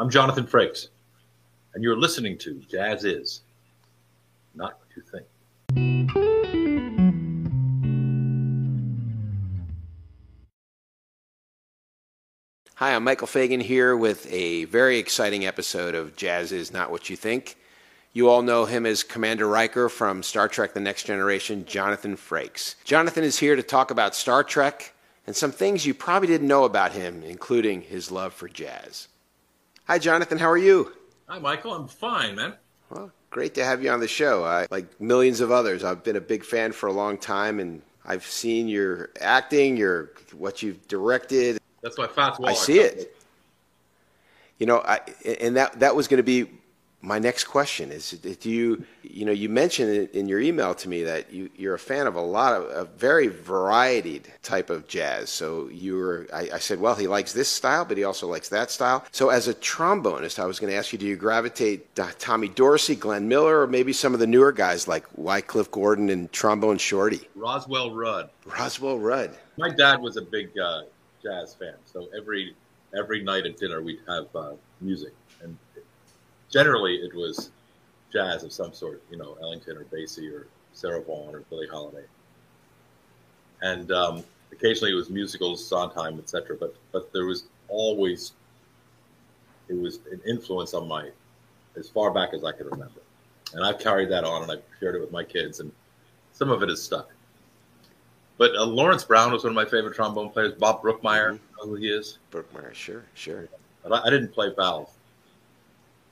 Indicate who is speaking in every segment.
Speaker 1: I'm Jonathan Frakes, and you're listening to JAZZIZ Not What You Think.
Speaker 2: Hi, I'm Michael Fagien here with a very exciting episode of JAZZIZ Not What You Think. You all know him as Commander Riker from Star Trek The Next Generation, Jonathan Frakes. Jonathan is here to talk about Star Trek and some things you probably didn't know about him, including his love for jazz. Hi, Jonathan. How are you?
Speaker 1: Hi, Michael. I'm fine, man.
Speaker 2: Well, great to have you on the show. I, like millions of others, I've been a big fan for a long time, and I've seen your acting, your what you've directed.
Speaker 1: That's my wall.
Speaker 2: I see it. You know, I, and that that was going to be my next question is do you you know you mentioned in your email to me that you, you're a fan of a lot of a very varied type of jazz. So you were I, I, said well he likes this style but he also likes that style. So as a trombonist i was going to ask you do you gravitate to tommy dorsey glenn miller or maybe some of the newer guys like wycliffe gordon and trombone shorty?
Speaker 1: Roswell rudd.
Speaker 2: Roswell rudd.
Speaker 1: My dad was a big uh, jazz fan so every every night at dinner we'd have uh, music generally it was jazz of some sort, you know, Ellington or Basie or Sarah Vaughan or Billie Holiday. And um, occasionally it was musicals, Sondheim, etc. But but there was always it was an influence on my as far back as I can remember, and I've carried that on and I've shared it with my kids, and some of it is stuck. But uh, Lawrence Brown was one of my favorite trombone players. Bob Brookmeyer, mm-hmm. know who he is?
Speaker 2: Brookmeyer, sure, sure.
Speaker 1: But I, I didn't play valve.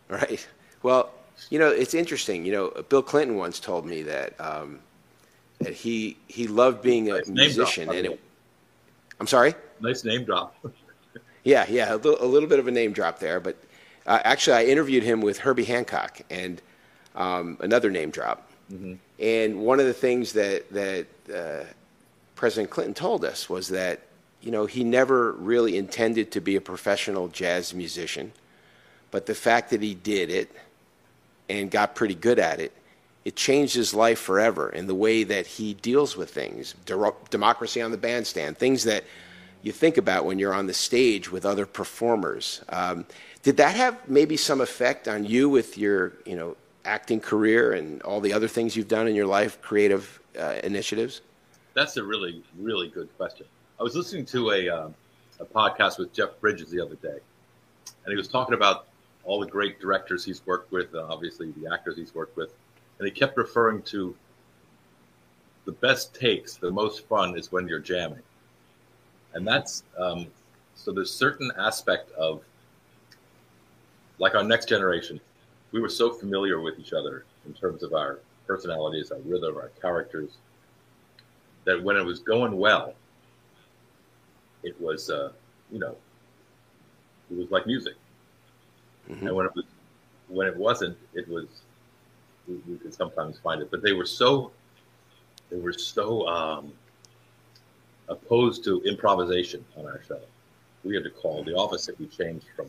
Speaker 2: Right. Well, you know, it's interesting. You know, Bill Clinton once told me that um, that he he loved being a nice musician, drop, and it, I'm sorry.
Speaker 1: Nice name drop.
Speaker 2: yeah, yeah, a little, a little, bit of a name drop there, but uh, actually, I interviewed him with Herbie Hancock, and um, another name drop. Mm-hmm. And one of the things that that uh, President Clinton told us was that you know he never really intended to be a professional jazz musician but the fact that he did it and got pretty good at it, it changed his life forever in the way that he deals with things. democracy on the bandstand, things that you think about when you're on the stage with other performers. Um, did that have maybe some effect on you with your, you know, acting career and all the other things you've done in your life, creative uh, initiatives?
Speaker 1: That's a really, really good question. I was listening to a, uh, a podcast with Jeff Bridges the other day, and he was talking about all the great directors he's worked with, uh, obviously the actors he's worked with, and he kept referring to the best takes, the most fun is when you're jamming, and that's um, so. There's certain aspect of like our next generation. We were so familiar with each other in terms of our personalities, our rhythm, our characters, that when it was going well, it was, uh, you know, it was like music. Mm-hmm. And when it was when it wasn't, it was we, we, could sometimes find it. But they were so they were so um, opposed to improvisation on our show. We had to call the office that We changed from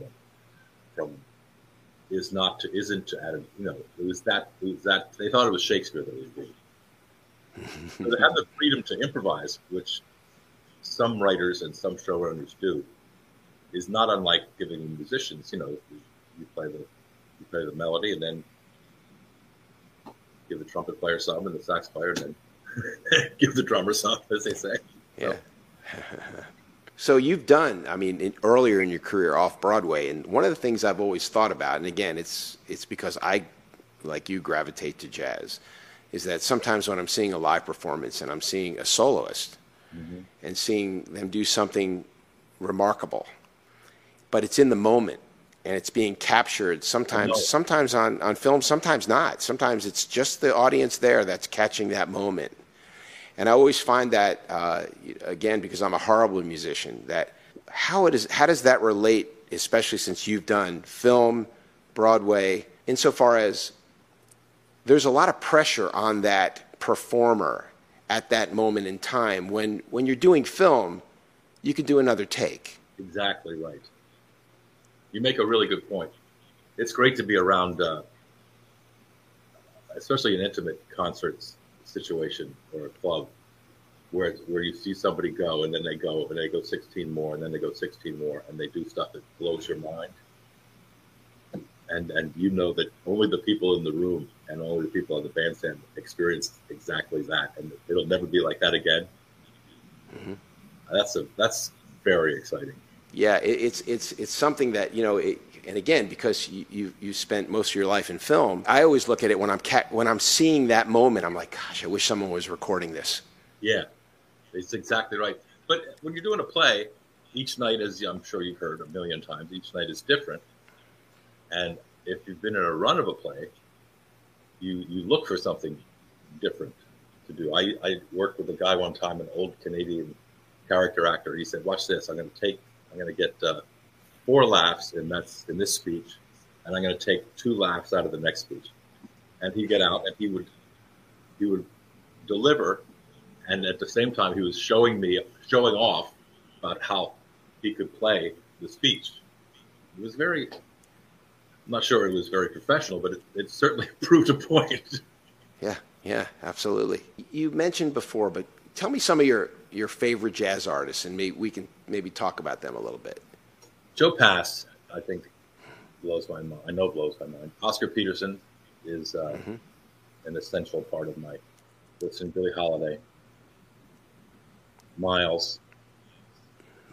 Speaker 1: from is not to isn't to add. You know, it was that it was that they thought it was Shakespeare that was reading. so to have the freedom to improvise, which some writers and some showrunners do, is not unlike giving musicians, you know, you play the you play the melody and then give the trumpet player some and the sax player and then give the drummer some, as they say.
Speaker 2: Yeah. So. so you've done, I mean, in, earlier in your career off Broadway, and one of the things I've always thought about, and again, it's it's because I, like you, gravitate to jazz, is that sometimes when I'm seeing a live performance and I'm seeing a soloist, mm-hmm. and seeing them do something remarkable, but it's in the moment and it's being captured sometimes sometimes on, on film sometimes not. Sometimes it's just the audience there that's catching that moment. And i always find that uh, again because i'm a horrible musician that how it is how does that relate especially since you've done film broadway insofar as there's a lot of pressure on that performer at that moment in time when when you're doing film you can do another take.
Speaker 1: Exactly right you make a really good point. It's great to be around, uh, especially an intimate concerts situation or a club where where you see somebody go and then they go and they go 16 more and then they go 16 more and they do stuff that blows your mind. and and you know that only the people in the room and only the people on the bandstand experienced exactly that, and it'll never be like that again. Mm-hmm. That's a that's very exciting.
Speaker 2: Yeah, it, it's it's it's something that you know. It, and again, because you, you, you spent most of your life in film, I always look at it when I'm ca- when I'm seeing that moment. I'm like, gosh, I wish someone was recording this.
Speaker 1: Yeah, it's exactly right. But when you're doing a play, each night, as I'm sure you've heard a million times, each night is different. And if you've been in a run of a play, you you look for something different to do. I, I worked with a guy one time, an old Canadian character actor. He said, "Watch this. I'm going to take. I'm going to get uh, four laughs in that's in this speech, and I'm going to take two laughs out of the next speech." And he'd get out, and he would he would deliver, and at the same time, he was showing me showing off about how he could play the speech. It was very I'm not sure it was very professional, but it, it certainly proved a point.
Speaker 2: Yeah, yeah, absolutely. You mentioned before, but tell me some of your, your favorite jazz artists, and maybe we can maybe talk about them a little bit.
Speaker 1: Joe Pass, I think, blows my mind. I know blows my mind. Oscar Peterson is uh, mm-hmm. an essential part of my listening. Billy Holiday, Miles.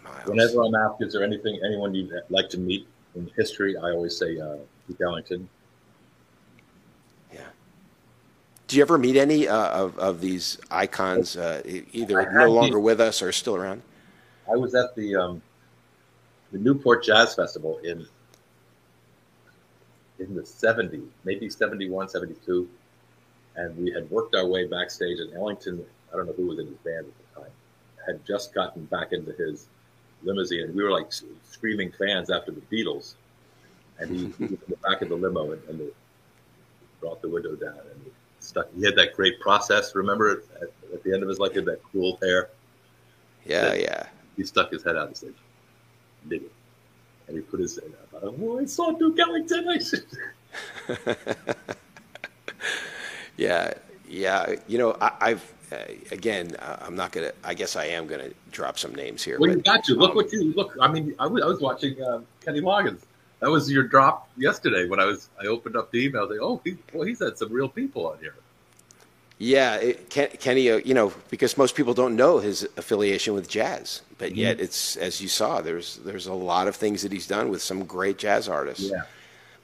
Speaker 1: Miles. Whenever I'm asked, is there anything anyone you'd like to meet in history, I always say uh, Duke Ellington.
Speaker 2: Yeah. Do you ever meet any uh, of, of these icons, uh, either no longer with us or still around?
Speaker 1: I was at the um, the Newport Jazz Festival in in the 70s, maybe 71, 72. And we had worked our way backstage, and Ellington, I don't know who was in his band at the time, had just gotten back into his limousine, and we were like screaming fans after the Beatles. And he, was in the back of the limo, and, and brought the window down, and stuck. He had that great process. Remember at, at the end of his life, he had that cool hair.
Speaker 2: Yeah, yeah.
Speaker 1: He stuck his head out and said, "Did it?" And he put his. head out. Oh, I saw Duke Ellington.
Speaker 2: Yeah, yeah. You know, I, I've uh, again, uh, I'm not gonna. I guess I am gonna drop some names here.
Speaker 1: Well, but, you got to look um, what you look. I mean, I was, I was watching uh, Kenny Loggins. That was your drop yesterday when I was. I opened up the email. I was Like, oh, he, well, he's had some real people on here.
Speaker 2: Yeah, it, Ken, Kenny. Uh, you know, because most people don't know his affiliation with jazz, but mm-hmm. yet it's as you saw. There's there's a lot of things that he's done with some great jazz artists.
Speaker 1: Yeah.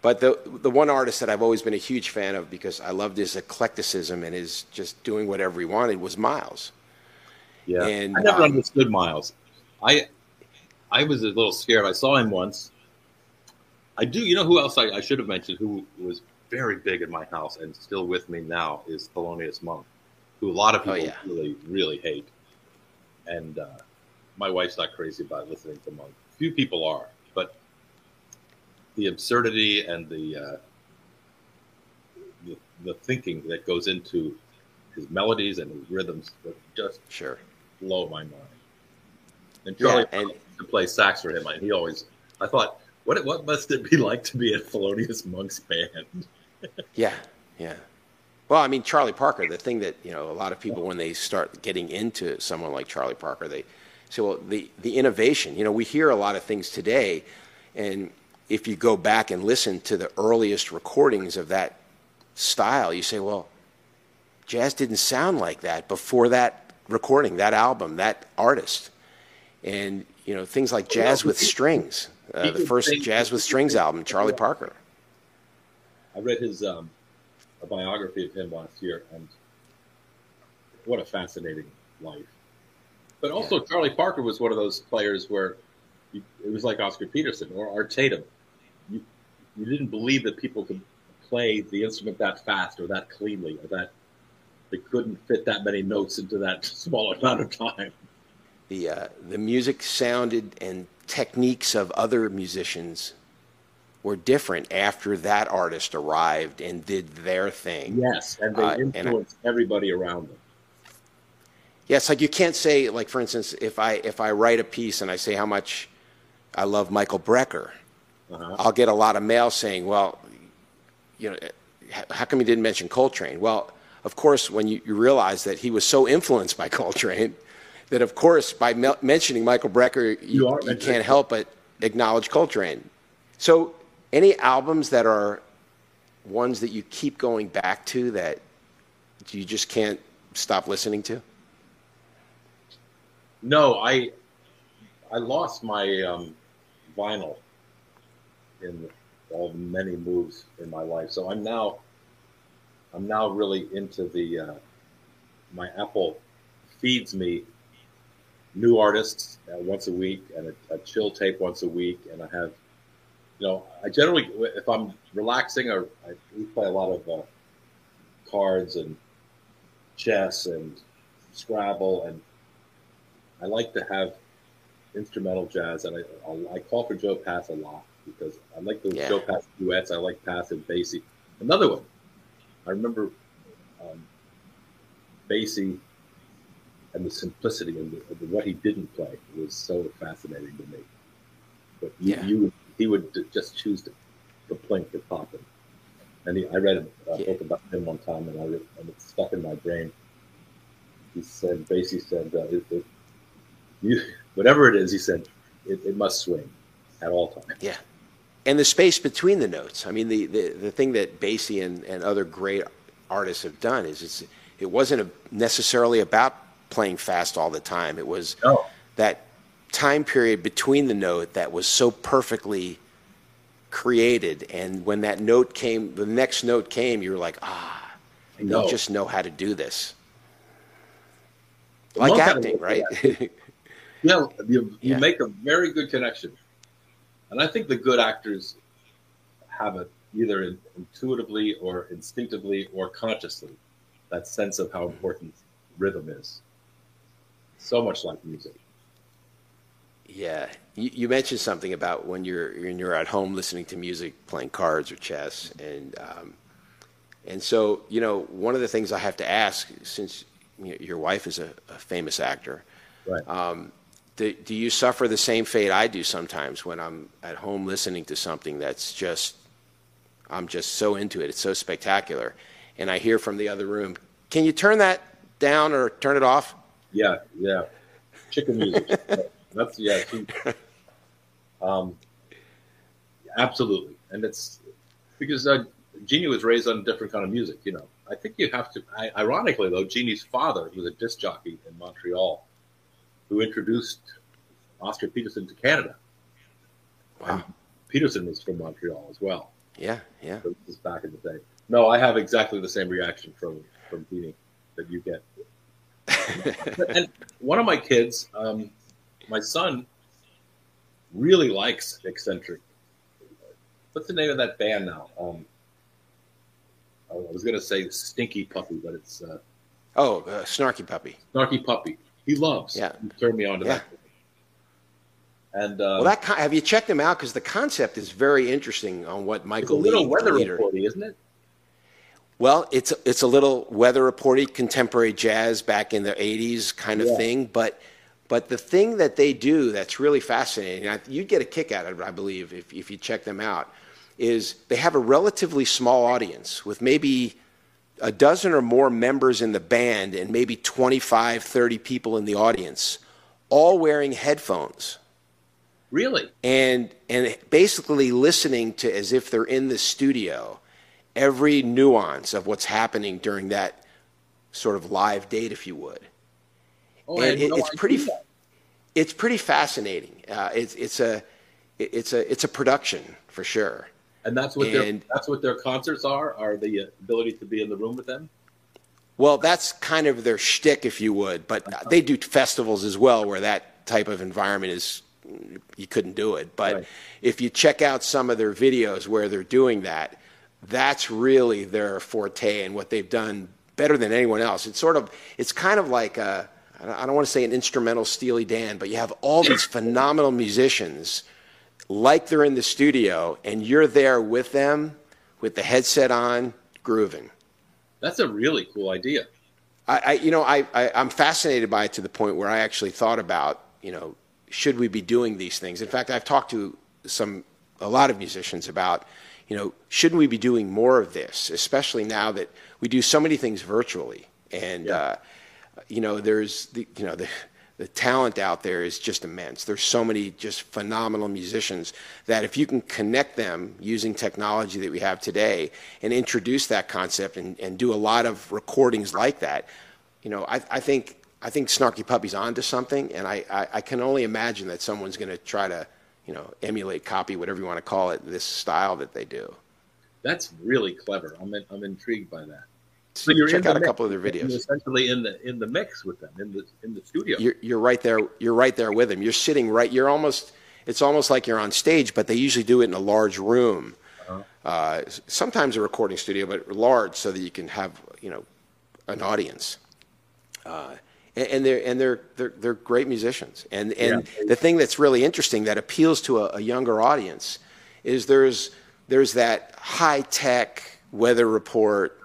Speaker 2: But the the one artist that I've always been a huge fan of because I loved his eclecticism and his just doing whatever he wanted was Miles.
Speaker 1: Yeah, and, I never um, understood Miles. I I was a little scared. I saw him once. I do. You know who else I, I should have mentioned who was very big in my house and still with me now is Thelonious Monk, who a lot of oh, people oh, yeah. really really hate. And uh, my wife's not crazy about listening to Monk. Few people are, but the absurdity and the, uh, the, the thinking that goes into his melodies and his rhythms just
Speaker 2: sure
Speaker 1: blow my mind. And Charlie yeah, and, to play sax for him, and he always I thought, what what must it be like to be in Thelonious Monk's band?
Speaker 2: yeah, yeah. Well, I mean, Charlie Parker. The thing that you know, a lot of people when they start getting into someone like Charlie Parker, they say, well, the the innovation. You know, we hear a lot of things today, and if you go back and listen to the earliest recordings of that style, you say, well, jazz didn't sound like that before that recording, that album, that artist. And, you know, things like Jazz with Strings, uh, the first Jazz with Strings album, Charlie Parker.
Speaker 1: I read his um, a biography of him last year, and what a fascinating life. But also, yeah. Charlie Parker was one of those players where you, it was like Oscar Peterson or Art Tatum. You, you didn't believe that people could play the instrument that fast or that cleanly or that they couldn't fit that many notes into that small amount of time.
Speaker 2: The, uh, the music sounded and techniques of other musicians were different after that artist arrived and did their thing.
Speaker 1: Yes, and they uh, influenced and I, everybody around them.
Speaker 2: Yes, like you can't say, like for instance, if I if I write a piece and I say how much I love Michael Brecker. Uh-huh. I'll get a lot of mail saying, well, you know, how come you didn't mention Coltrane? Well, of course, when you, you realize that he was so influenced by Coltrane, that of course, by me- mentioning Michael Brecker, you, you, you can't help but acknowledge Coltrane. So Any albums that are ones that you keep going back to that you just can't stop listening to?
Speaker 1: No, I I lost my um, vinyl in all the many moves in my life. So I'm now I'm now really into the uh, my Apple feeds me new artists uh, once a week and a, a, chill tape once a week, and I have you know I generally if I'm relaxing or I we play a lot of uh, cards and chess and Scrabble and I like to have instrumental jazz, and I, I, I call for Joe Pass a lot because I like those yeah. Joe Pass duets. I like Pass and Basie. Another one, I remember um, Basie and the simplicity and the, the, what he didn't play was so fascinating to me. But you, yeah. you he would just choose to, to plink or pop it. And he, I read a, a yeah. book about him one time, and I and it stuck in my brain. He said, Basie said, uh, it, it, you, whatever it is, he said, it, it must swing at all times.
Speaker 2: Yeah. And the space between the notes. I mean, the, the, the thing that Basie and, and other great artists have done is it's, it wasn't a, necessarily about playing fast all the time. It was
Speaker 1: no.
Speaker 2: that time period between the note that was so perfectly created. And when that note came, the next note came, you were like, ah, I just know how to do this. Like acting, right?
Speaker 1: Yeah, you, you yeah. make a very good connection. And I think the good actors have it either intuitively or instinctively or consciously that sense of how important rhythm is. So much like music.
Speaker 2: Yeah, you, you, mentioned something about when you're when you're at home listening to music, playing cards or chess, and um, and so you know one of the things I have to ask, since you know, your wife is a, a famous actor,
Speaker 1: right? Um,
Speaker 2: do, do you suffer the same fate I do sometimes when I'm at home listening to something that's just, I'm just so into it, it's so spectacular, and I hear from the other room, can you turn that down or turn it off?
Speaker 1: Yeah, yeah. Chicken music. that's, yeah. um, absolutely. And it's because uh, Genie was raised on a different kind of music, you know. I think you have to, I, ironically though, Genie's father was a disc jockey in Montreal who introduced Oscar Peterson to Canada.
Speaker 2: Wow. And
Speaker 1: Peterson was from Montreal as well.
Speaker 2: Yeah, yeah.
Speaker 1: So this is back in the day. No, I have exactly the same reaction from from Genie that you get. and one of my kids, um, my son, really likes eccentric. What's the name of that band now? Um, I was going to say Stinky Puppy, but it's uh,
Speaker 2: oh, uh, Snarky Puppy.
Speaker 1: Snarky Puppy. He loves.
Speaker 2: Yeah.
Speaker 1: He turned me on to yeah. that. And uh,
Speaker 2: well, that have you checked them out? Because the concept is very interesting on what Michael
Speaker 1: it's a little
Speaker 2: Lee,
Speaker 1: weather reporty, isn't it?
Speaker 2: Well, it's it's a little weather reporty, contemporary jazz back in the '80s kind of yeah. thing. But but the thing that they do that's really fascinating, and you'd get a kick out of it, I believe, if if you check them out, is they have a relatively small audience with maybe a dozen or more members in the band and maybe 25, 30 people in the audience, all wearing headphones.
Speaker 1: Really?
Speaker 2: And and basically listening to as if they're in the studio, every nuance of what's happening during that sort of live date, if you would.
Speaker 1: Oh, and it, no
Speaker 2: it's pretty. It's pretty fascinating. Uh, it's it's a it's a it's a production for sure.
Speaker 1: And that's what and, their that's what their concerts are. Are the ability to be in the room with them.
Speaker 2: Well, that's kind of their shtick, if you would. But uh-huh. they do festivals as well, where that type of environment is you couldn't do it. But right. if you check out some of their videos where they're doing that, that's really their forte and what they've done better than anyone else. It's sort of it's kind of like a, I don't want to say an instrumental Steely Dan, but you have all these phenomenal musicians like they're in the studio and you're there with them with the headset on, grooving.
Speaker 1: That's a really cool idea.
Speaker 2: I, I you know, I, I, I'm fascinated by it to the point where I actually thought about, you know, should we be doing these things? In fact, I've talked to some, a lot of musicians about, you know, shouldn't we be doing more of this, especially now that we do so many things virtually? And, yeah. uh, you know, there's the, you know, the, the talent out there is just immense. There's so many just phenomenal musicians that if you can connect them using technology that we have today and introduce that concept and, and do a lot of recordings like that, you know, I, I think I think Snarky Puppy's onto something, and I, I, I can only imagine that someone's going to try to, you know, emulate, copy, whatever you want to call it, this style that they do.
Speaker 1: That's really clever. I'm in, I'm intrigued by that.
Speaker 2: So you're check out a mix. couple of their videos.
Speaker 1: You're essentially in the in the mix with them in the in the studio.
Speaker 2: You're, you're right there. You're right there with them. You're sitting right. You're almost. It's almost like you're on stage, but they usually do it in a large room. Uh-huh. Uh, sometimes a recording studio, but large, so that you can have you know an audience. Uh, and, and they're and they're they're they're great musicians. And and yeah. the thing that's really interesting that appeals to a, a younger audience is there's there's that high tech weather report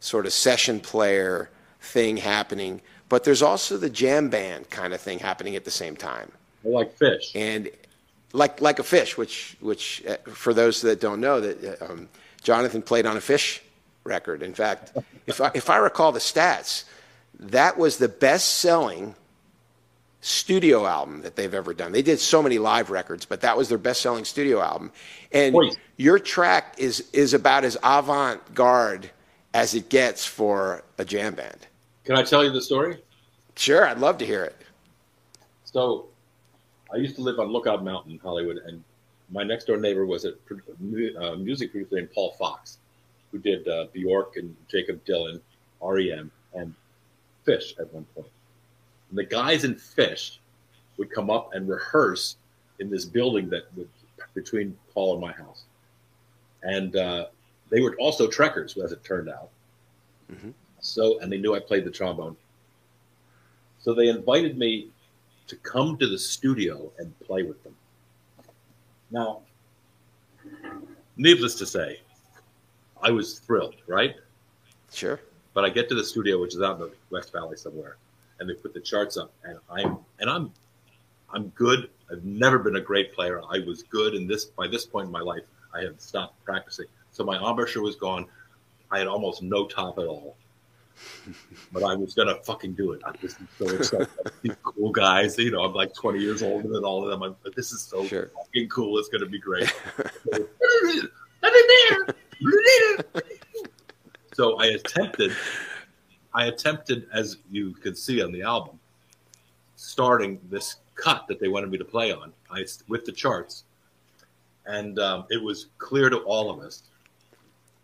Speaker 2: sort of session player thing happening, but there's also the jam band kind of thing happening at the same time.
Speaker 1: Like Phish.
Speaker 2: And like like a Phish, which which uh, for those that don't know that uh, um, Jonathan played on a Phish record. In fact, if I, if I recall the stats, that was the best selling studio album that they've ever done. They did so many live records, but that was their best selling studio album. And your track is is about as avant garde as it gets for a jam band.
Speaker 1: Can I tell you the story?
Speaker 2: Sure, I'd love to hear it.
Speaker 1: So, I used to live on Lookout Mountain, Hollywood, and my next door neighbor was a uh, music producer named Paul Fox, who did uh, Bjork and Jakob Dylan, REM, and Phish at one point. And the guys in Phish would come up and rehearse in this building that was between Paul and my house. And uh, they were also trekkers, as it turned out. Mm-hmm. So, and they knew I played the trombone. So they invited me to come to the studio and play with them. Now, needless to say, I was thrilled, right?
Speaker 2: Sure.
Speaker 1: But I get to the studio, which is out in the West Valley somewhere, and they put the charts up, and I'm and I'm I'm good. I've never been a great player. I was good, and this by this point in my life, I had stopped practicing. So my embouchure was gone. I had almost no top at all. but I was gonna fucking do it. I was so excited. These cool guys, you know, I'm like 20 years older than all of them. I'm, this is so sure. fucking cool. It's gonna be great. so I attempted, I attempted, as you could see on the album, starting this cut that they wanted me to play on. I with the charts, and um, it was clear to all of us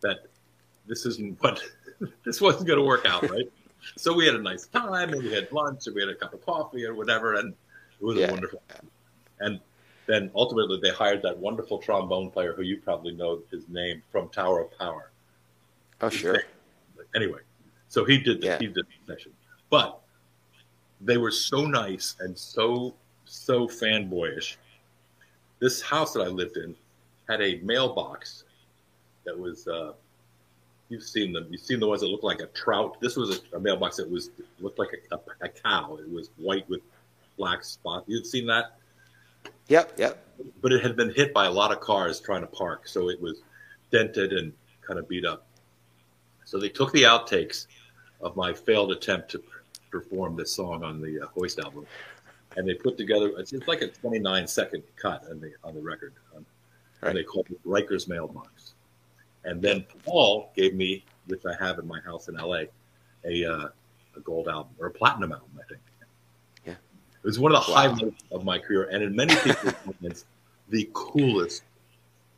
Speaker 1: that this isn't what this wasn't going to work out, right? so we had a nice time, and we had lunch, and we had a cup of coffee or whatever, and it was yeah. wonderful. And then ultimately, they hired that wonderful trombone player who you probably know his name from Tower of Power.
Speaker 2: Oh, sure.
Speaker 1: Anyway, so he did the, yeah. he did the session, but they were so nice and so so fanboyish. This house that I lived in had a mailbox that was uh, you've seen them. You've seen the ones that look like a trout. This was a, a mailbox that was looked like a, a, a, cow. It was white with black spots. You've seen that.
Speaker 2: Yep, yep.
Speaker 1: But it had been hit by a lot of cars trying to park, so it was dented and kind of beat up. So they took the outtakes of my failed attempt to perform this song on the uh, Hoist album, and they put together. It's, it's like a 29 second cut on the on the record, um, right. and they called it Riker's Mailbox. And then Paul gave me, which I have in my house in LA, a uh, a gold album or a platinum album, I think.
Speaker 2: Yeah,
Speaker 1: it was one of the wow. highlights of my career, and in many people's opinions, the coolest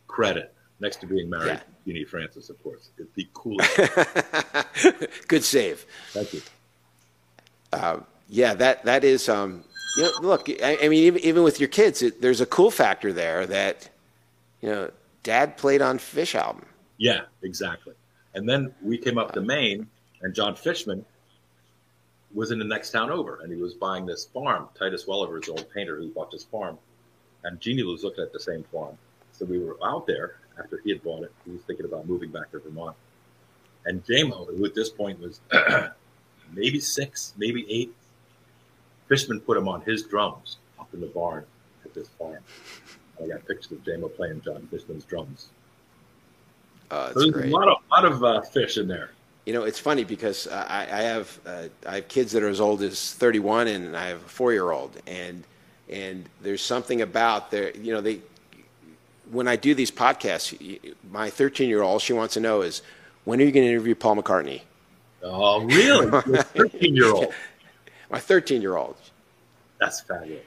Speaker 1: credit next to being married yeah. Genie Francis, of course. It's the coolest.
Speaker 2: Good save.
Speaker 1: Thank you.
Speaker 2: Uh, yeah, that that is. Um, you know, look, I, I mean, even, even with your kids, it, there's a cool factor there that, you know, Dad played on Phish album.
Speaker 1: Yeah, exactly. And then we came up to Maine, and Jon Fishman was in the next town over, and he was buying this farm. Titus Welliver's old painter who bought this farm, and Genie was looking at the same farm. So we were out there after he had bought it. He was thinking about moving back to Vermont. And Jamo, who at this point was maybe six, maybe eight, Fishman put him on his drums up in the barn at this farm. I got pictures of Jamo playing Jon Fishman's drums
Speaker 2: Oh, there's
Speaker 1: great. a lot of lot of uh, Phish in there.
Speaker 2: You know, it's funny because I, I have uh, I have kids that are as old as 31, and I have a four-year-old, and and there's something about their, you know, they. When I do these podcasts, my 13-year-old, she wants to know is, when are you going to interview Paul McCartney?
Speaker 1: Oh, really? 13-year-old.
Speaker 2: my 13-year-old.
Speaker 1: That's fabulous.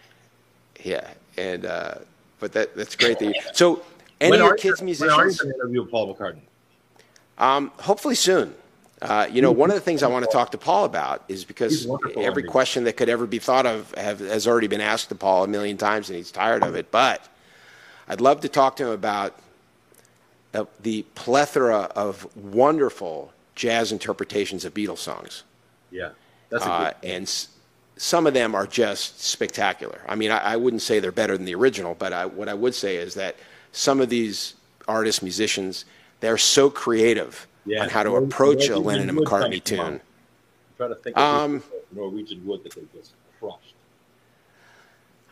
Speaker 2: Yeah, and uh, but that that's great. That you, so, any of your kids
Speaker 1: you,
Speaker 2: musicians?
Speaker 1: When are you going to interview Paul McCartney?
Speaker 2: Um, hopefully soon. Uh, you know, one of the things I want to talk to Paul about is because every question that could ever be thought of have, has already been asked to Paul a million times, and he's tired of it. But I'd love to talk to him about uh, the plethora of wonderful jazz interpretations of Beatles songs.
Speaker 1: Yeah,
Speaker 2: that's uh, and s- some of them are just spectacular. I mean, I, I, wouldn't say they're better than the original, but I, what I would say is that some of these artists, musicians, they're so creative yeah, on how to approach a Lennon and McCartney tune. I'm
Speaker 1: trying to think of um, Norwegian wood that they just crushed.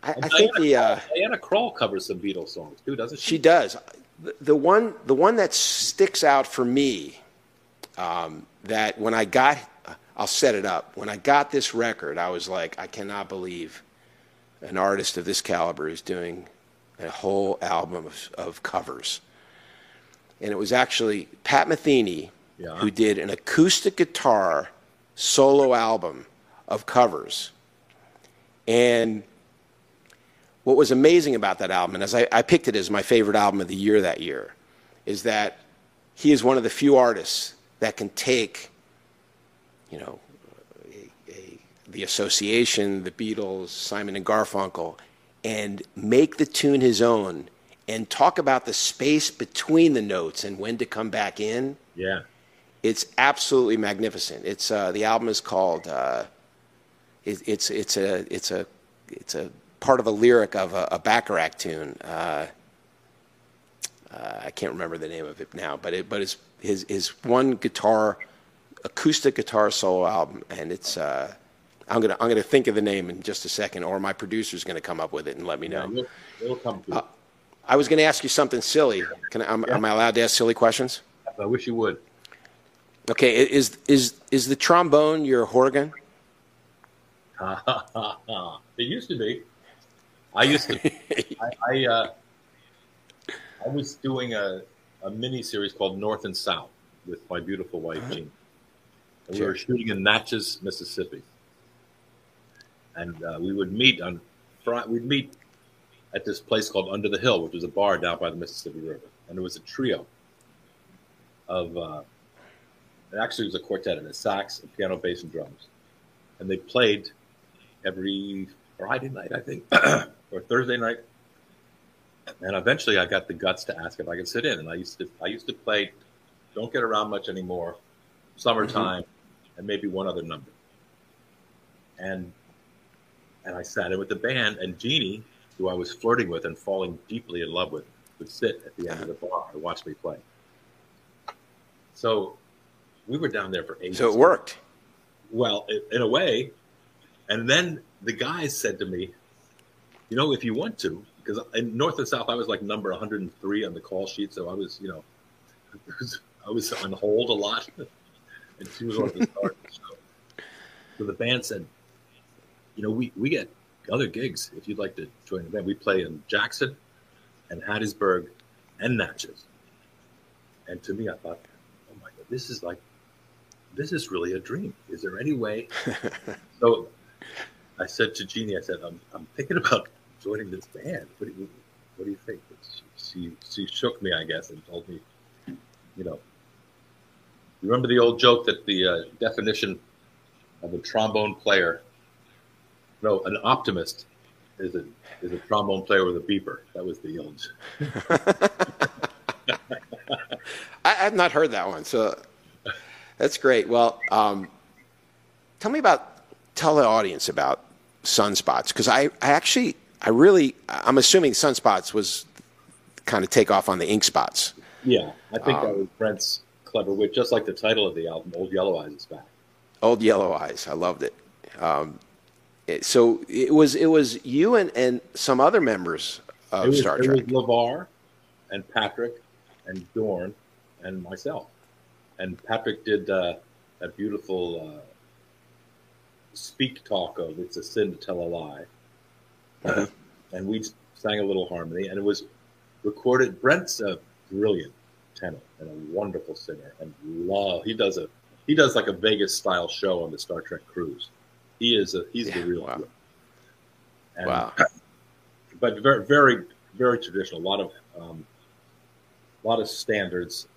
Speaker 2: I, I think the uh,
Speaker 1: Diana Krall covers some Beatles songs too, doesn't she?
Speaker 2: She does. The, the one, the one that sticks out for me, um, that when I got, I'll set it up. When I got this record, I was like, I cannot believe an artist of this caliber is doing a whole album of, of covers and it was actually Pat Metheny yeah. who did an acoustic guitar solo album of covers. And what was amazing about that album, and as I, I, picked it as my favorite album of the year that year, is that he is one of the few artists that can take, you know, a, a, the Association, the Beatles, Simon and Garfunkel, and make the tune his own and talk about the space between the notes and when to come back in.
Speaker 1: Yeah.
Speaker 2: It's absolutely magnificent. It's uh, the album is called. Uh, it, it's it's a it's a it's a part of a lyric of a, a Bacharach tune. Uh, uh, I can't remember the name of it now, but it but it's his his one guitar acoustic guitar solo album, and it's. Uh, I'm gonna I'm gonna think of the name in just a second, or my producer's gonna come up with it and let me know.
Speaker 1: Yeah, it'll, it'll come. To
Speaker 2: I was going to ask you something silly. Can I, am, yeah. am I allowed to ask silly questions?
Speaker 1: I wish you would.
Speaker 2: Okay, is is is the trombone your organ?
Speaker 1: it used to be. I used to. I I, uh, I, was doing a a mini series called North and South with my beautiful wife uh-huh. Jean. And sure. We were shooting in Natchez, Mississippi, and uh, we would meet on Friday. We'd meet at this place called Under the Hill, which was a bar down by the Mississippi River. And there was a trio of, uh, it actually was a quartet, and a sax, a piano, bass, and drums. And they played every Friday night, I think, or Thursday night. And eventually I got the guts to ask if I could sit in. And I used to, I used to play, don't get around much anymore, summertime, mm-hmm. and maybe one other number. And and I sat in with the band, and Genie who I was flirting with and falling deeply in love with, would sit at the end of the bar and watch me play. So we were down there for eight.
Speaker 2: So it worked.
Speaker 1: Well, in a way. And then the guys said to me, you know, if you want to, because in North and South, I was like number 103 on the call sheet. So I was, you know, I was on hold a lot. and she was one of the stars. So, so the band said, you know, we, we get other gigs if you'd like to join the band. We play in Jackson and Hattiesburg and Natchez. And to me, I thought, oh my God, this is like, this is really a dream. Is there any way? so I said to Genie, I said, I'm, I'm thinking about joining this band. What do you, what do you think? She, she shook me, I guess, and told me, you know, remember the old joke that the uh, definition of a trombone player no, an optimist is a is a trombone player with a beeper. That was the old.
Speaker 2: I, have not heard that one, so that's great. Well, um, tell me about tell the audience about sunspots because I, I actually I really I'm assuming sunspots was kind of take off on the ink spots.
Speaker 1: Yeah, I think um, that was Brent's clever wit, just like the title of the album, "Old Yellow Eyes" is back.
Speaker 2: Old Yellow Eyes, I loved it. Um, so it was it was you and, and some other members of
Speaker 1: was,
Speaker 2: Star Trek.
Speaker 1: It was LeVar and Patrick and Dorn and myself. And Patrick did uh, that beautiful uh, speak talk of "It's a sin to tell a lie," uh-huh. and we sang a little harmony, and it was recorded. Brent's a brilliant tenor and a wonderful singer, and love. He does a he does like a Vegas style show on the Star Trek cruise. He is a he's yeah, the real.
Speaker 2: Wow.
Speaker 1: And,
Speaker 2: wow.
Speaker 1: But very very very traditional. A lot of um, a lot of standards.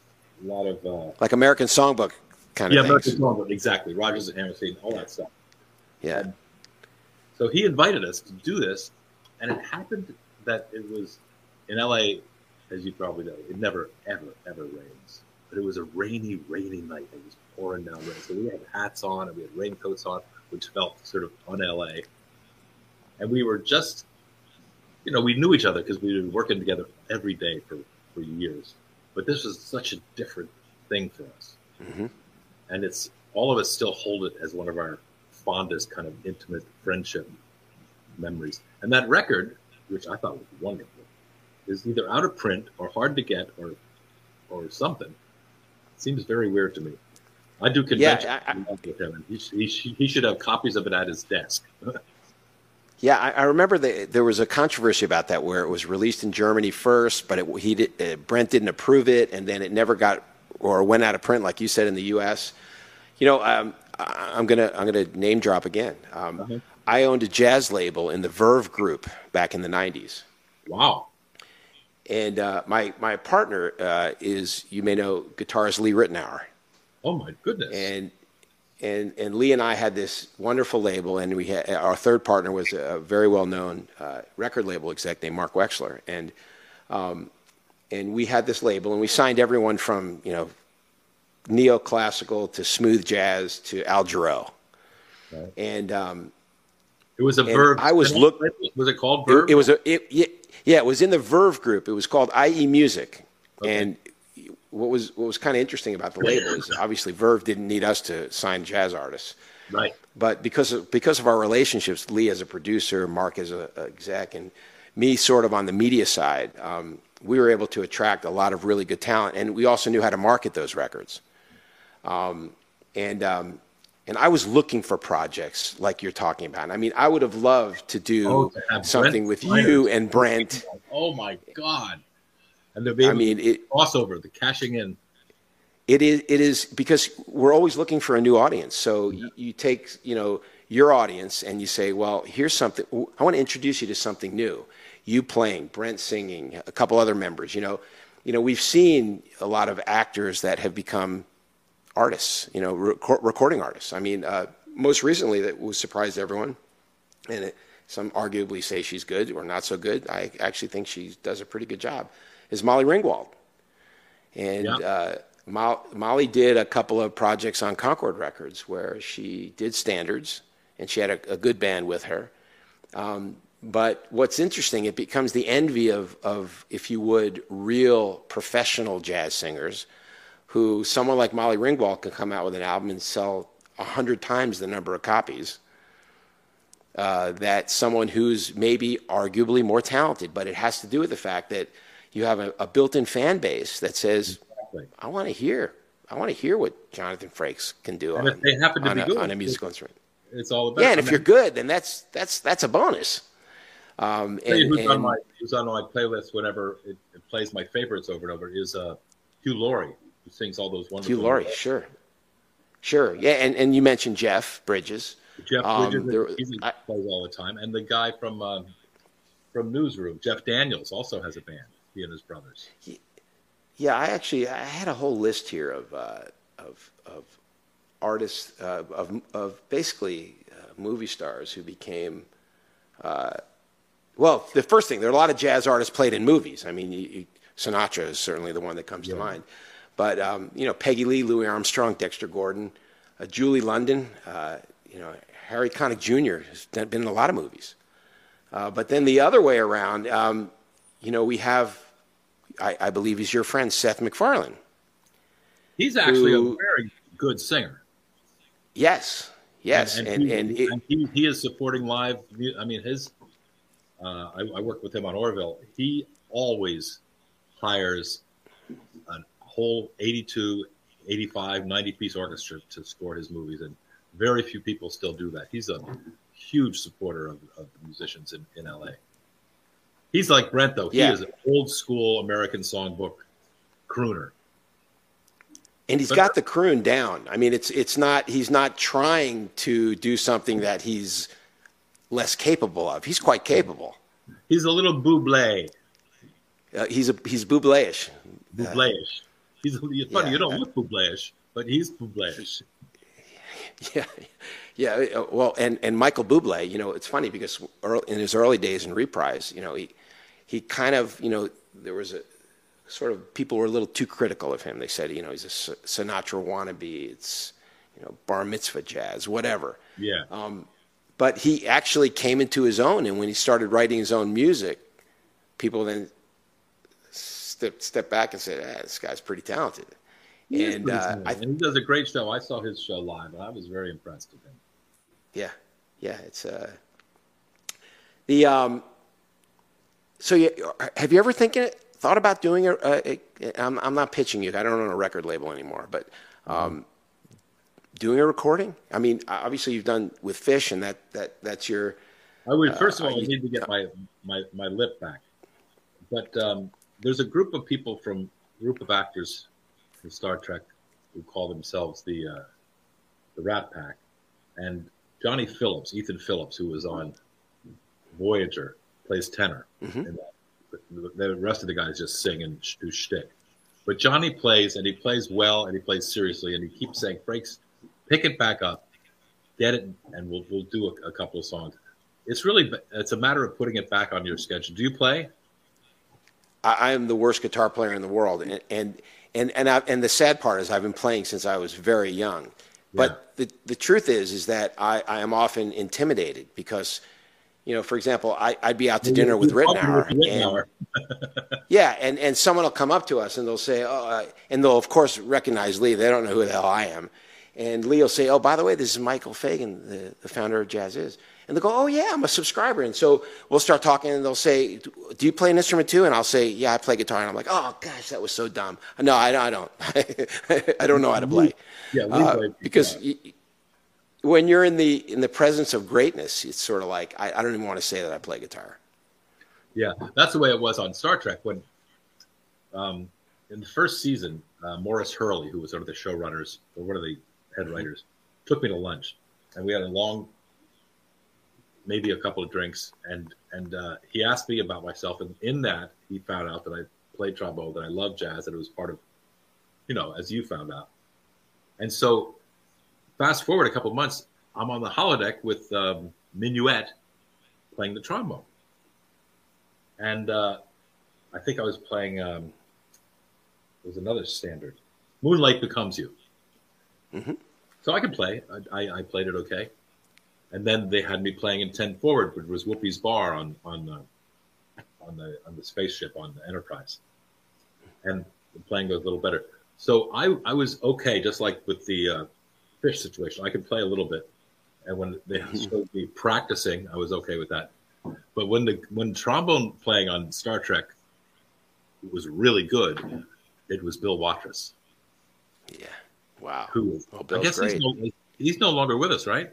Speaker 1: A lot of uh,
Speaker 2: like American Songbook kind
Speaker 1: yeah,
Speaker 2: of yeah,
Speaker 1: American Songbook exactly. Rodgers and Hammerstein, all that stuff.
Speaker 2: Yeah. And
Speaker 1: so he invited us to do this, and it happened that it was in LA, as you probably know, it never ever ever rains. But it was a rainy, rainy night. And it was pouring down rain. So we had hats on and we had raincoats on, which felt sort of un LA. And we were just, you know, we knew each other because we had been working together every day for, for years. But this was such a different thing for us.
Speaker 2: Mm-hmm.
Speaker 1: And it's all of us still hold it as one of our fondest kind of intimate friendship memories. And that record, which I thought was wonderful, is either out of print or hard to get or or something. It seems very weird to me. I do convention yeah, I, I, with him, and he, he, he should have copies of it at his desk.
Speaker 2: yeah, I, I remember the, there was a controversy about that where it was released in Germany first, but it, he did, uh, Brent didn't approve it, and then it never got or went out of print, like you said in the U.S. You know, um, I'm gonna I'm gonna name drop again. Um, uh-huh. I owned a jazz label in the Verve Group back in the '90s.
Speaker 1: Wow.
Speaker 2: And uh, my my partner uh, is you may know guitarist Lee Ritenour.
Speaker 1: Oh my goodness!
Speaker 2: And and and Lee and I had this wonderful label, and we had our third partner was a very well known uh, record label exec named Mark Wexler, and um, and we had this label, and we signed everyone from you know neoclassical to smooth jazz to Al Jarreau. Right. And um,
Speaker 1: it was a Verve.
Speaker 2: I was looking.
Speaker 1: Was it called Verve?
Speaker 2: It, it was a. It, yeah, it was in the Verve group. It was called IE Music, okay. and what was what was kind of interesting about the label is obviously Verve didn't need us to sign jazz artists.
Speaker 1: Right.
Speaker 2: But because of because of our relationships, Lee as a producer, Mark as a, a exec, and me sort of on the media side, um, we were able to attract a lot of really good talent, and we also knew how to market those records. Um, and um, and I was looking for projects like you're talking about. I mean, I would have loved to do oh, to something Brent with you and Brent.
Speaker 1: Oh my God! And the I mean, it, crossover, the cashing in.
Speaker 2: It is. It is because we're always looking for a new audience. So yeah. you, you take, you know, your audience and you say, well, here's something. I want to introduce you to something new. You playing, Brent singing, a couple other members. You know, you know, we've seen a lot of actors that have become artists, you know, rec- recording artists. I mean, uh, most recently that was surprised everyone, and it, some arguably say she's good or not so good. I actually think she does a pretty good job. Is Molly Ringwald, and yeah. uh, Mo- Molly did a couple of projects on Concord Records where she did standards, and she had a, a good band with her. Um, but what's interesting, it becomes the envy of, of, if you would, real professional jazz singers who someone like Molly Ringwald can come out with an album and sell a hundred times the number of copies uh, that someone who's maybe arguably more talented. But it has to do with the fact that you have a, a built-in fan base that says, exactly. "I want to hear, I want to hear what Jonathan Frakes can do on,
Speaker 1: they happen to
Speaker 2: on,
Speaker 1: be
Speaker 2: a,
Speaker 1: good.
Speaker 2: on a musical instrument."
Speaker 1: It's all about
Speaker 2: yeah, and if you're good, then that's that's that's a bonus. Um, and,
Speaker 1: who's
Speaker 2: and,
Speaker 1: on my who's on my playlist whenever it, it, plays my favorites over and over is uh, Hugh Laurie who sings all those wonderful.
Speaker 2: Hugh Laurie, sure, sure, yeah, and and you mentioned Jeff Bridges.
Speaker 1: Jeff um, Bridges, um, there, he plays all the time, and the guy from um, from Newsroom, Jeff Daniels, also has a band. He and his brothers.
Speaker 2: yeah, I actually I had a whole list here of uh, of of artists uh, of of basically uh, movie stars who became. Uh, well, the first thing, there are a lot of jazz artists played in movies. I mean, you, you, Sinatra is certainly the one that comes yeah. to mind. But um, you know, Peggy Lee, Louis Armstrong, Dexter Gordon, uh, Julie London, uh, you know, Harry Connick Jr. has been in a lot of movies. Uh, but then the other way around, um, you know, we have, I, I, believe he's your friend, Seth MacFarlane.
Speaker 1: He's actually who, a very good singer.
Speaker 2: Yes, yes,
Speaker 1: and, and, and, he, and, it, and he, he, is supporting live. I mean, his. Uh, I, I work with him on Orville. He always hires whole 82 85, 90 piece orchestra to score his movies, and very few people still do that. He's a huge supporter of, of musicians in, in LA. He's like Brent, though. He
Speaker 2: Yeah.
Speaker 1: is an old school American songbook crooner.
Speaker 2: And he's
Speaker 1: But-
Speaker 2: got the croon down. I mean, it's it's not he's not trying to do something that he's less capable of. He's quite capable.
Speaker 1: He's a little Bublé,
Speaker 2: Uh, he's a he's Bublé-ish.
Speaker 1: Bublé-ish. He's funny.
Speaker 2: yeah.
Speaker 1: You don't look Bublé-ish, but he's Bublé-ish.
Speaker 2: Yeah, yeah. Well, and and Michael Bublé, you know, it's funny because early, in his early days in Reprise, you know, he he kind of, you know, there was a sort of people were a little too critical of him. They said, you know, he's a Sinatra wannabe. It's you know, bar mitzvah jazz, whatever.
Speaker 1: Yeah.
Speaker 2: Um, But he actually came into his own, and when he started writing his own music, people then stepped step back and said, ah, "This guy's pretty talented."
Speaker 1: He
Speaker 2: and
Speaker 1: pretty
Speaker 2: uh. I,
Speaker 1: and he does a great show. I saw his show live, and I was very impressed with him.
Speaker 2: Yeah, yeah, it's uh, the um. So you, have you ever thinking thought about doing a? a, a I'm I'm not pitching you. I don't own a record label anymore, but um, doing a recording. I mean, obviously you've done with Phish, and that that that's your.
Speaker 1: I would first of
Speaker 2: Uh,
Speaker 1: all I need to get my, my, my lip back. But um, there's a group of people from group of actors from Star Trek who call themselves the uh, the Rat Pack, and Johnny Phillips, Ethan Phillips, who was on Voyager, plays tenor.
Speaker 2: Mhm.
Speaker 1: And the, the rest of the guys just sing and do shtick. But Johnny plays, and he plays well, and he plays seriously, and he keeps saying, "Frakes, pick it back up, get it, and we'll we'll do a, a couple of songs." It's really it's a matter of putting it back on your schedule. Do you play?
Speaker 2: I, I am the worst guitar player in the world, and and and and, I, and the sad part is I've been playing since I was very young. But the the truth is is that I, I am often intimidated because, you know, for example, I, I'd be out to dinner with Ritenour,
Speaker 1: with
Speaker 2: and yeah, and and someone will come up to us and they'll say, oh, uh, and they'll of course recognize Lee. They don't know who the hell I am, and Lee will say, oh, by the way, this is Michael Fagien, the, the founder of JAZZIZ. And they'll go, oh yeah, I'm a subscriber. And so we'll start talking, and they'll say, do you play an instrument too? And I'll say, yeah, I play guitar. And I'm like, oh gosh, that was so dumb. No, I, I don't. I don't know how to play.
Speaker 1: Yeah, we
Speaker 2: Uh, because
Speaker 1: guitar.
Speaker 2: y- when you're in the in the presence of greatness, it's sort of like I, I don't even want to say that I play guitar.
Speaker 1: Yeah, that's the way it was on Star Trek when, um, in the first season, uh, Maurice Hurley, who was one of the showrunners or one of the head writers, took me to lunch, and we had a long, maybe a couple of drinks, and and uh, he asked me about myself, and in that he found out that I played trombone, that I loved jazz, that it was part of, you know, as you found out, and so, fast forward a couple of months, I'm on the holodeck with um, Minuet, playing the trombone and uh, I think I was playing. Um, it was another standard. Moonlight becomes you.
Speaker 2: Mhm.
Speaker 1: So I could play. I, I, I played it okay, and then they had me playing in ten forward, which was Whoopi's bar on on uh, on the on the spaceship on the Enterprise, and the playing goes a little better. So I I was okay, just like with the uh, Phish situation. I could play a little bit, and when they showed me practicing, I was okay with that. But when the when trombone playing on Star Trek was really good, it was Bill Watrous,
Speaker 2: Yeah. Wow.
Speaker 1: who
Speaker 2: Oh,
Speaker 1: I guess he's no, he's no longer with us, right?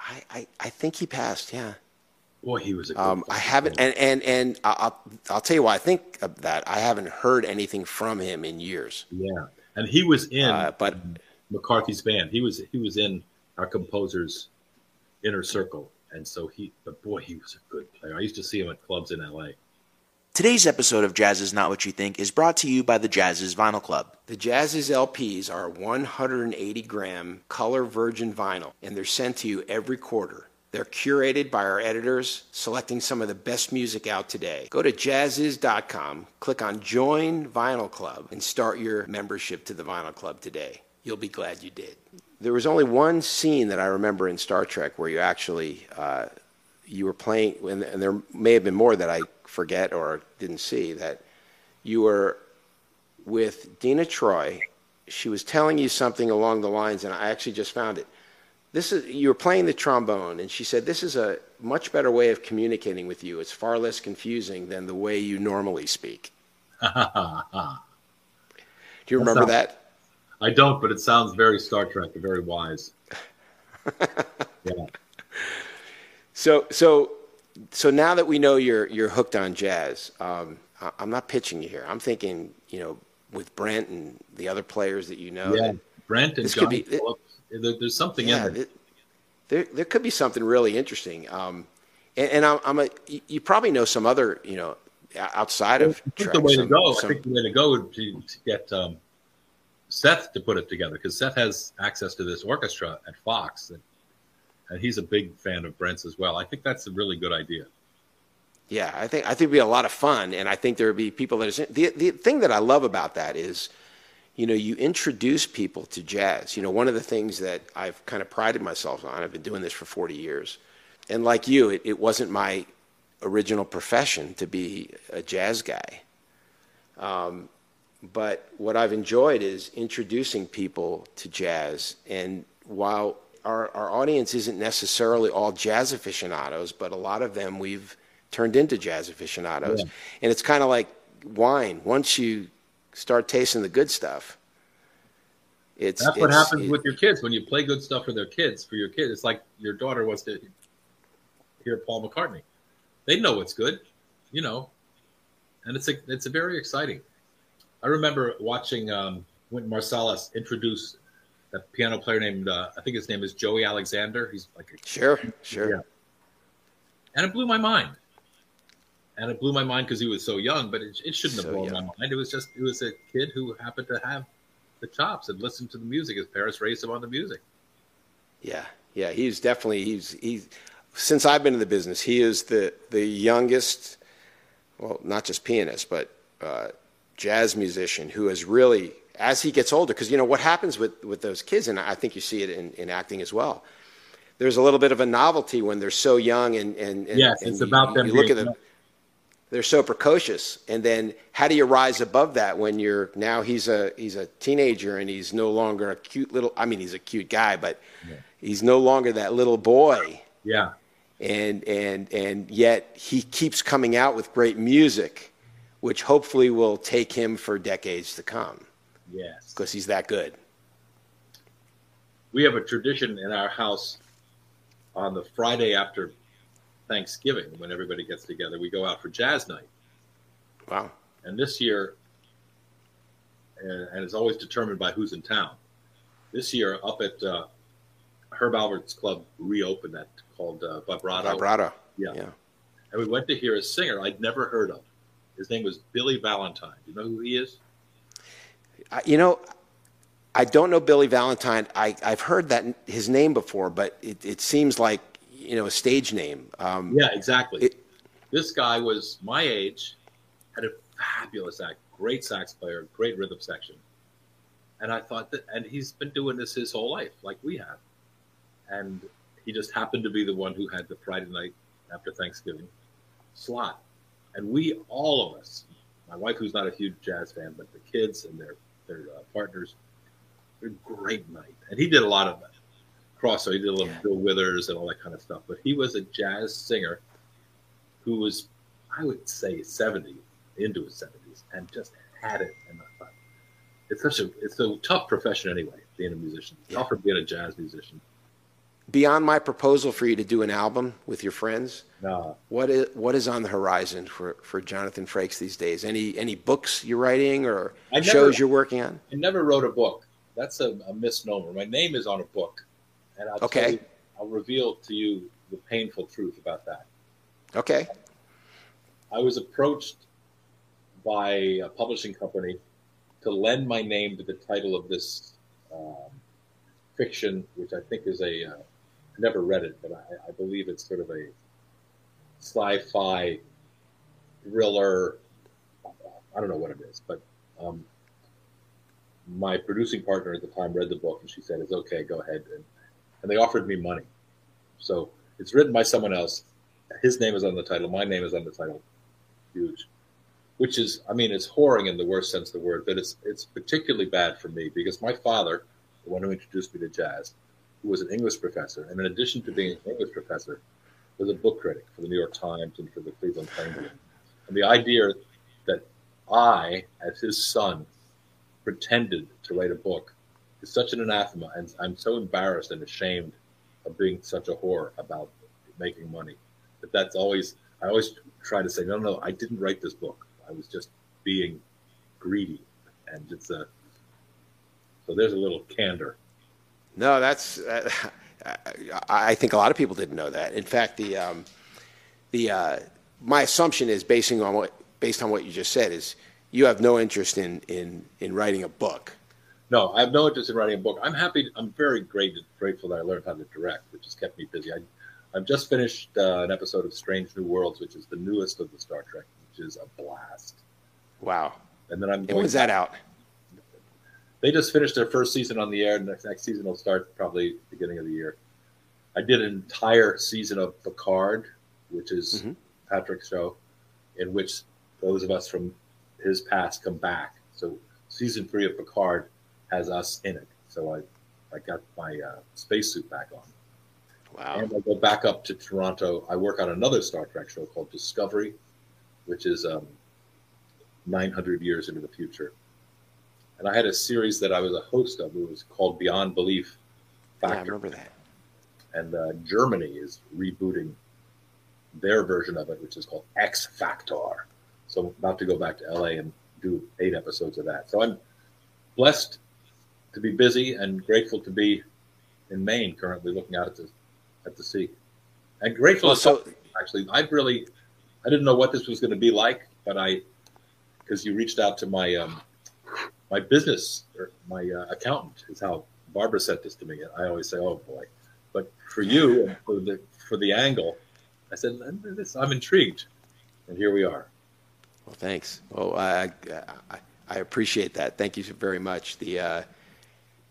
Speaker 2: I, I, I think he passed. Yeah.
Speaker 1: Boy, he was a good
Speaker 2: Um, I haven't, and and and I- I'll I'll tell you why I think of that. I haven't heard anything from him in years.
Speaker 1: yeah, and he was in
Speaker 2: Uh, but
Speaker 1: McCarthy's band. He was he was in our composer's inner circle, and so he. But boy, he was a good player. I used to see him at clubs in L.A.
Speaker 3: Today's episode of JAZZIZ Not What You Think is brought to you by the JAZZIZ Vinyl Club.
Speaker 2: the JAZZIZ LPs are 180 gram color virgin vinyl, and they're sent to you every quarter. They're curated by our editors, selecting some of the best music out today. Go to jazziz.com, click on Join Vinyl Club, and start your membership to the Vinyl Club today. You'll be glad you did. There was only one scene that I remember in Star Trek where you actually uh, you were playing, and, and there may have been more that I forget or didn't see. That you were with Deanna Troi. She was telling you something along the lines, and I actually just found it. This is you were playing the trombone, and she said, "This is a much better way of communicating with you. It's far less confusing than the way you normally speak." Do you remember
Speaker 1: not-
Speaker 2: that?
Speaker 1: I don't, but it sounds very Star Trek, very wise. yeah.
Speaker 2: So, so, so now that we know you're you're hooked on jazz, um, I, I'm not pitching you here. I'm thinking, you know, with Brent and the other players that you know.
Speaker 1: Yeah, Brent and John
Speaker 2: be-
Speaker 1: Phillips. There, there's something
Speaker 2: yeah,
Speaker 1: in there.
Speaker 2: th- there there could be something really interesting. Um, and, and I'm, I'm a you- probably know some other you know outside
Speaker 1: I
Speaker 2: of
Speaker 1: think
Speaker 2: Trek,
Speaker 1: the way to go.
Speaker 2: some-
Speaker 1: I think the way to go would be to get um, Seth to put it together because Seth has access to this orchestra at Fox, and, and he's a big fan of Brent's as well. I think that's a really good idea.
Speaker 2: Yeah, I think I think it'd be a lot of fun, and I think there would be people that are the the thing that I love about that is, you know, you introduce people to jazz. You know, one of the things that I've kind of prided myself on. I've been doing this for forty years, and like you, it, it wasn't my original profession to be a jazz guy. Um, but what I've enjoyed is introducing people to jazz, and while our, our audience isn't necessarily all jazz aficionados, but a lot of them we've turned into jazz aficionados.
Speaker 1: Yeah.
Speaker 2: And it's kind of like wine. Once you start tasting the good stuff, it's
Speaker 1: That's what happens
Speaker 2: it-
Speaker 1: with your kids when you play good stuff for their kids. For your kids, it's like your daughter wants to hear Paul McCartney. They know what's good, you know, and it's a, it's a very exciting. I remember watching um, Wynton Marsalis introduce that piano player named uh, I think his name is Joey Alexander. He's like a
Speaker 2: Sure, sure.
Speaker 1: Yeah. and it blew my mind. And it blew my mind because he was so young, but it, it shouldn't
Speaker 2: So
Speaker 1: have blown
Speaker 2: young.
Speaker 1: my mind. It was just, it was a kid who happened to have the chops and listened to the music. His parents raised him on the music.
Speaker 2: Yeah, yeah, he's definitely he's he's since I've been in the business, he is the the youngest, well, not just pianist, but uh, jazz musician who has really, as he gets older, because you know what happens with with those kids, and I think you see it in, in acting as well. There's a little bit of a novelty when they're so young, and and, and
Speaker 1: Yes,
Speaker 2: and
Speaker 1: it's
Speaker 2: you-
Speaker 1: about them
Speaker 2: You look at them. They're so precocious, and then how do you rise above that when you're now he's a he's a teenager and he's no longer a cute little. I mean, he's a cute guy, but
Speaker 1: Yeah.
Speaker 2: he's no longer that little boy
Speaker 1: Yeah.
Speaker 2: and and and yet he keeps coming out with great music which hopefully will take him for decades to come
Speaker 1: Yes.
Speaker 2: because he's that good
Speaker 1: We have a tradition in our house on the Friday after Thanksgiving when everybody gets together. We go out for jazz night.
Speaker 2: wow
Speaker 1: And this year, and, it's always determined by who's in town. This year, up at uh, Herb Alpert's club, reopened that called uh, Vibrato.
Speaker 2: vibrato
Speaker 1: Yeah.
Speaker 2: yeah
Speaker 1: And we went to hear a singer I'd never heard of. His name was Billy Valentine. Do you know who he is?
Speaker 2: You know i don't know billy valentine I, i've heard that his name before but it, it seems like you know a stage name um,
Speaker 1: Yeah, exactly.
Speaker 2: It-
Speaker 1: this guy was my age, had a fabulous act, great sax player, great rhythm section. And I thought that, and he's been doing this his whole life, like we have. And he just happened to be the one who had the Friday night after Thanksgiving slot. And we, all of us, my wife, who's not a huge jazz fan, but the kids and their their uh, partners, a great night. And he did a lot of that. Cross, so he did a little
Speaker 2: Yeah.
Speaker 1: Bill Withers and all that kind of stuff. But he was a jazz singer who was, I would say, 70, into his 70s, and just had it. And I thought, it's such a it's a tough profession anyway, being a musician. It's
Speaker 2: Yeah.
Speaker 1: tougher being a jazz musician.
Speaker 2: Beyond my proposal for you to do an album with your friends
Speaker 1: No,
Speaker 2: what is what is on the horizon for, for jonathan frakes these days any any books you're writing or
Speaker 1: never-
Speaker 2: shows you're working on
Speaker 1: I never wrote a book. That's a, a misnomer. My name is on a book, and I'll
Speaker 2: Okay.
Speaker 1: you, I'll reveal to you the painful truth about that.
Speaker 2: okay
Speaker 1: I was approached by a publishing company to lend my name to the title of this um, fiction, which I think is a. Uh, never read it, but I, I believe it's sort of a sci-fi thriller. I don't know what it is, but um, my producing partner at the time read the book and she said, "It's okay, go ahead." And, and they offered me money, so it's written by someone else. His name is on the title. My name is on the title. Huge, which is, I mean, it's whoring in the worst sense of the word, but it's it's particularly bad for me because my father, the one who introduced me to jazz, was an English professor, and in addition to being an English professor, was a book critic for the New York Times and for the Cleveland Plain And the idea that I, as his son, pretended to write a book is such an anathema, and I'm so embarrassed and ashamed of being such a whore about making money. But that's always I always try to say, no, no, I didn't write this book. I was just being greedy, and it's a so there's a little candor.
Speaker 2: No, that's. Uh, I think a lot of people didn't know that. In fact, the um, the uh, my assumption is basing on what based on what you just said is you have no interest in in in writing a book.
Speaker 1: No, I have no interest in writing a book. I'm happy. I'm very great, grateful that I learned how to direct, which has kept me busy. I, I've just finished uh, an episode of Strange New Worlds, which is the newest of the Star Trek, which is a blast.
Speaker 2: Wow.
Speaker 1: And then I'm.
Speaker 2: And when's that out?
Speaker 1: They just finished their first season on the air. and Next next season will start probably beginning of the year. I did an entire season of Picard, which is mm-hmm. Patrick's show, in which those of us from his past come back. So season three of Picard has us in it. So I, I got my uh, spacesuit back on.
Speaker 2: Wow.
Speaker 1: And I go back up to Toronto. I work on another Star Trek show called Discovery, which is um, 900 years into the future. And I had a series that I was a host of. It was called Beyond Belief
Speaker 2: Factor. Yeah, I remember that.
Speaker 1: And uh, Germany is rebooting their version of it, which is called X Factor. So I'm about to go back to LA and do eight episodes of that. So I'm blessed to be busy and grateful to be in Maine currently looking out at the at the sea. And grateful well, so, actually I really I didn't know what this was going to be like, but I because you reached out to my um, my business or my uh, accountant is how Barbara said this to me. I always say, "Oh boy," but for you and for the for the angle, I said, "I'm intrigued," and here we are.
Speaker 2: Well, thanks. Well, I I, I appreciate that. Thank you very much. The uh,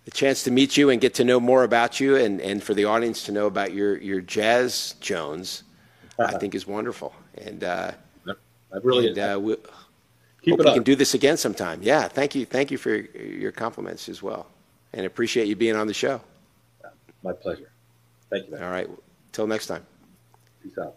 Speaker 2: the chance to meet you and get to know more about you, and, and for the audience to know about your your jazz Jones, I think is wonderful. And uh,
Speaker 1: I really and,
Speaker 2: uh, we'll, Keep Hope we up. can do this again sometime. Yeah, thank you. Thank you for your compliments as well. And appreciate you being on the show.
Speaker 1: My pleasure. Thank you.
Speaker 2: Man. All right. Till next time.
Speaker 1: Peace out.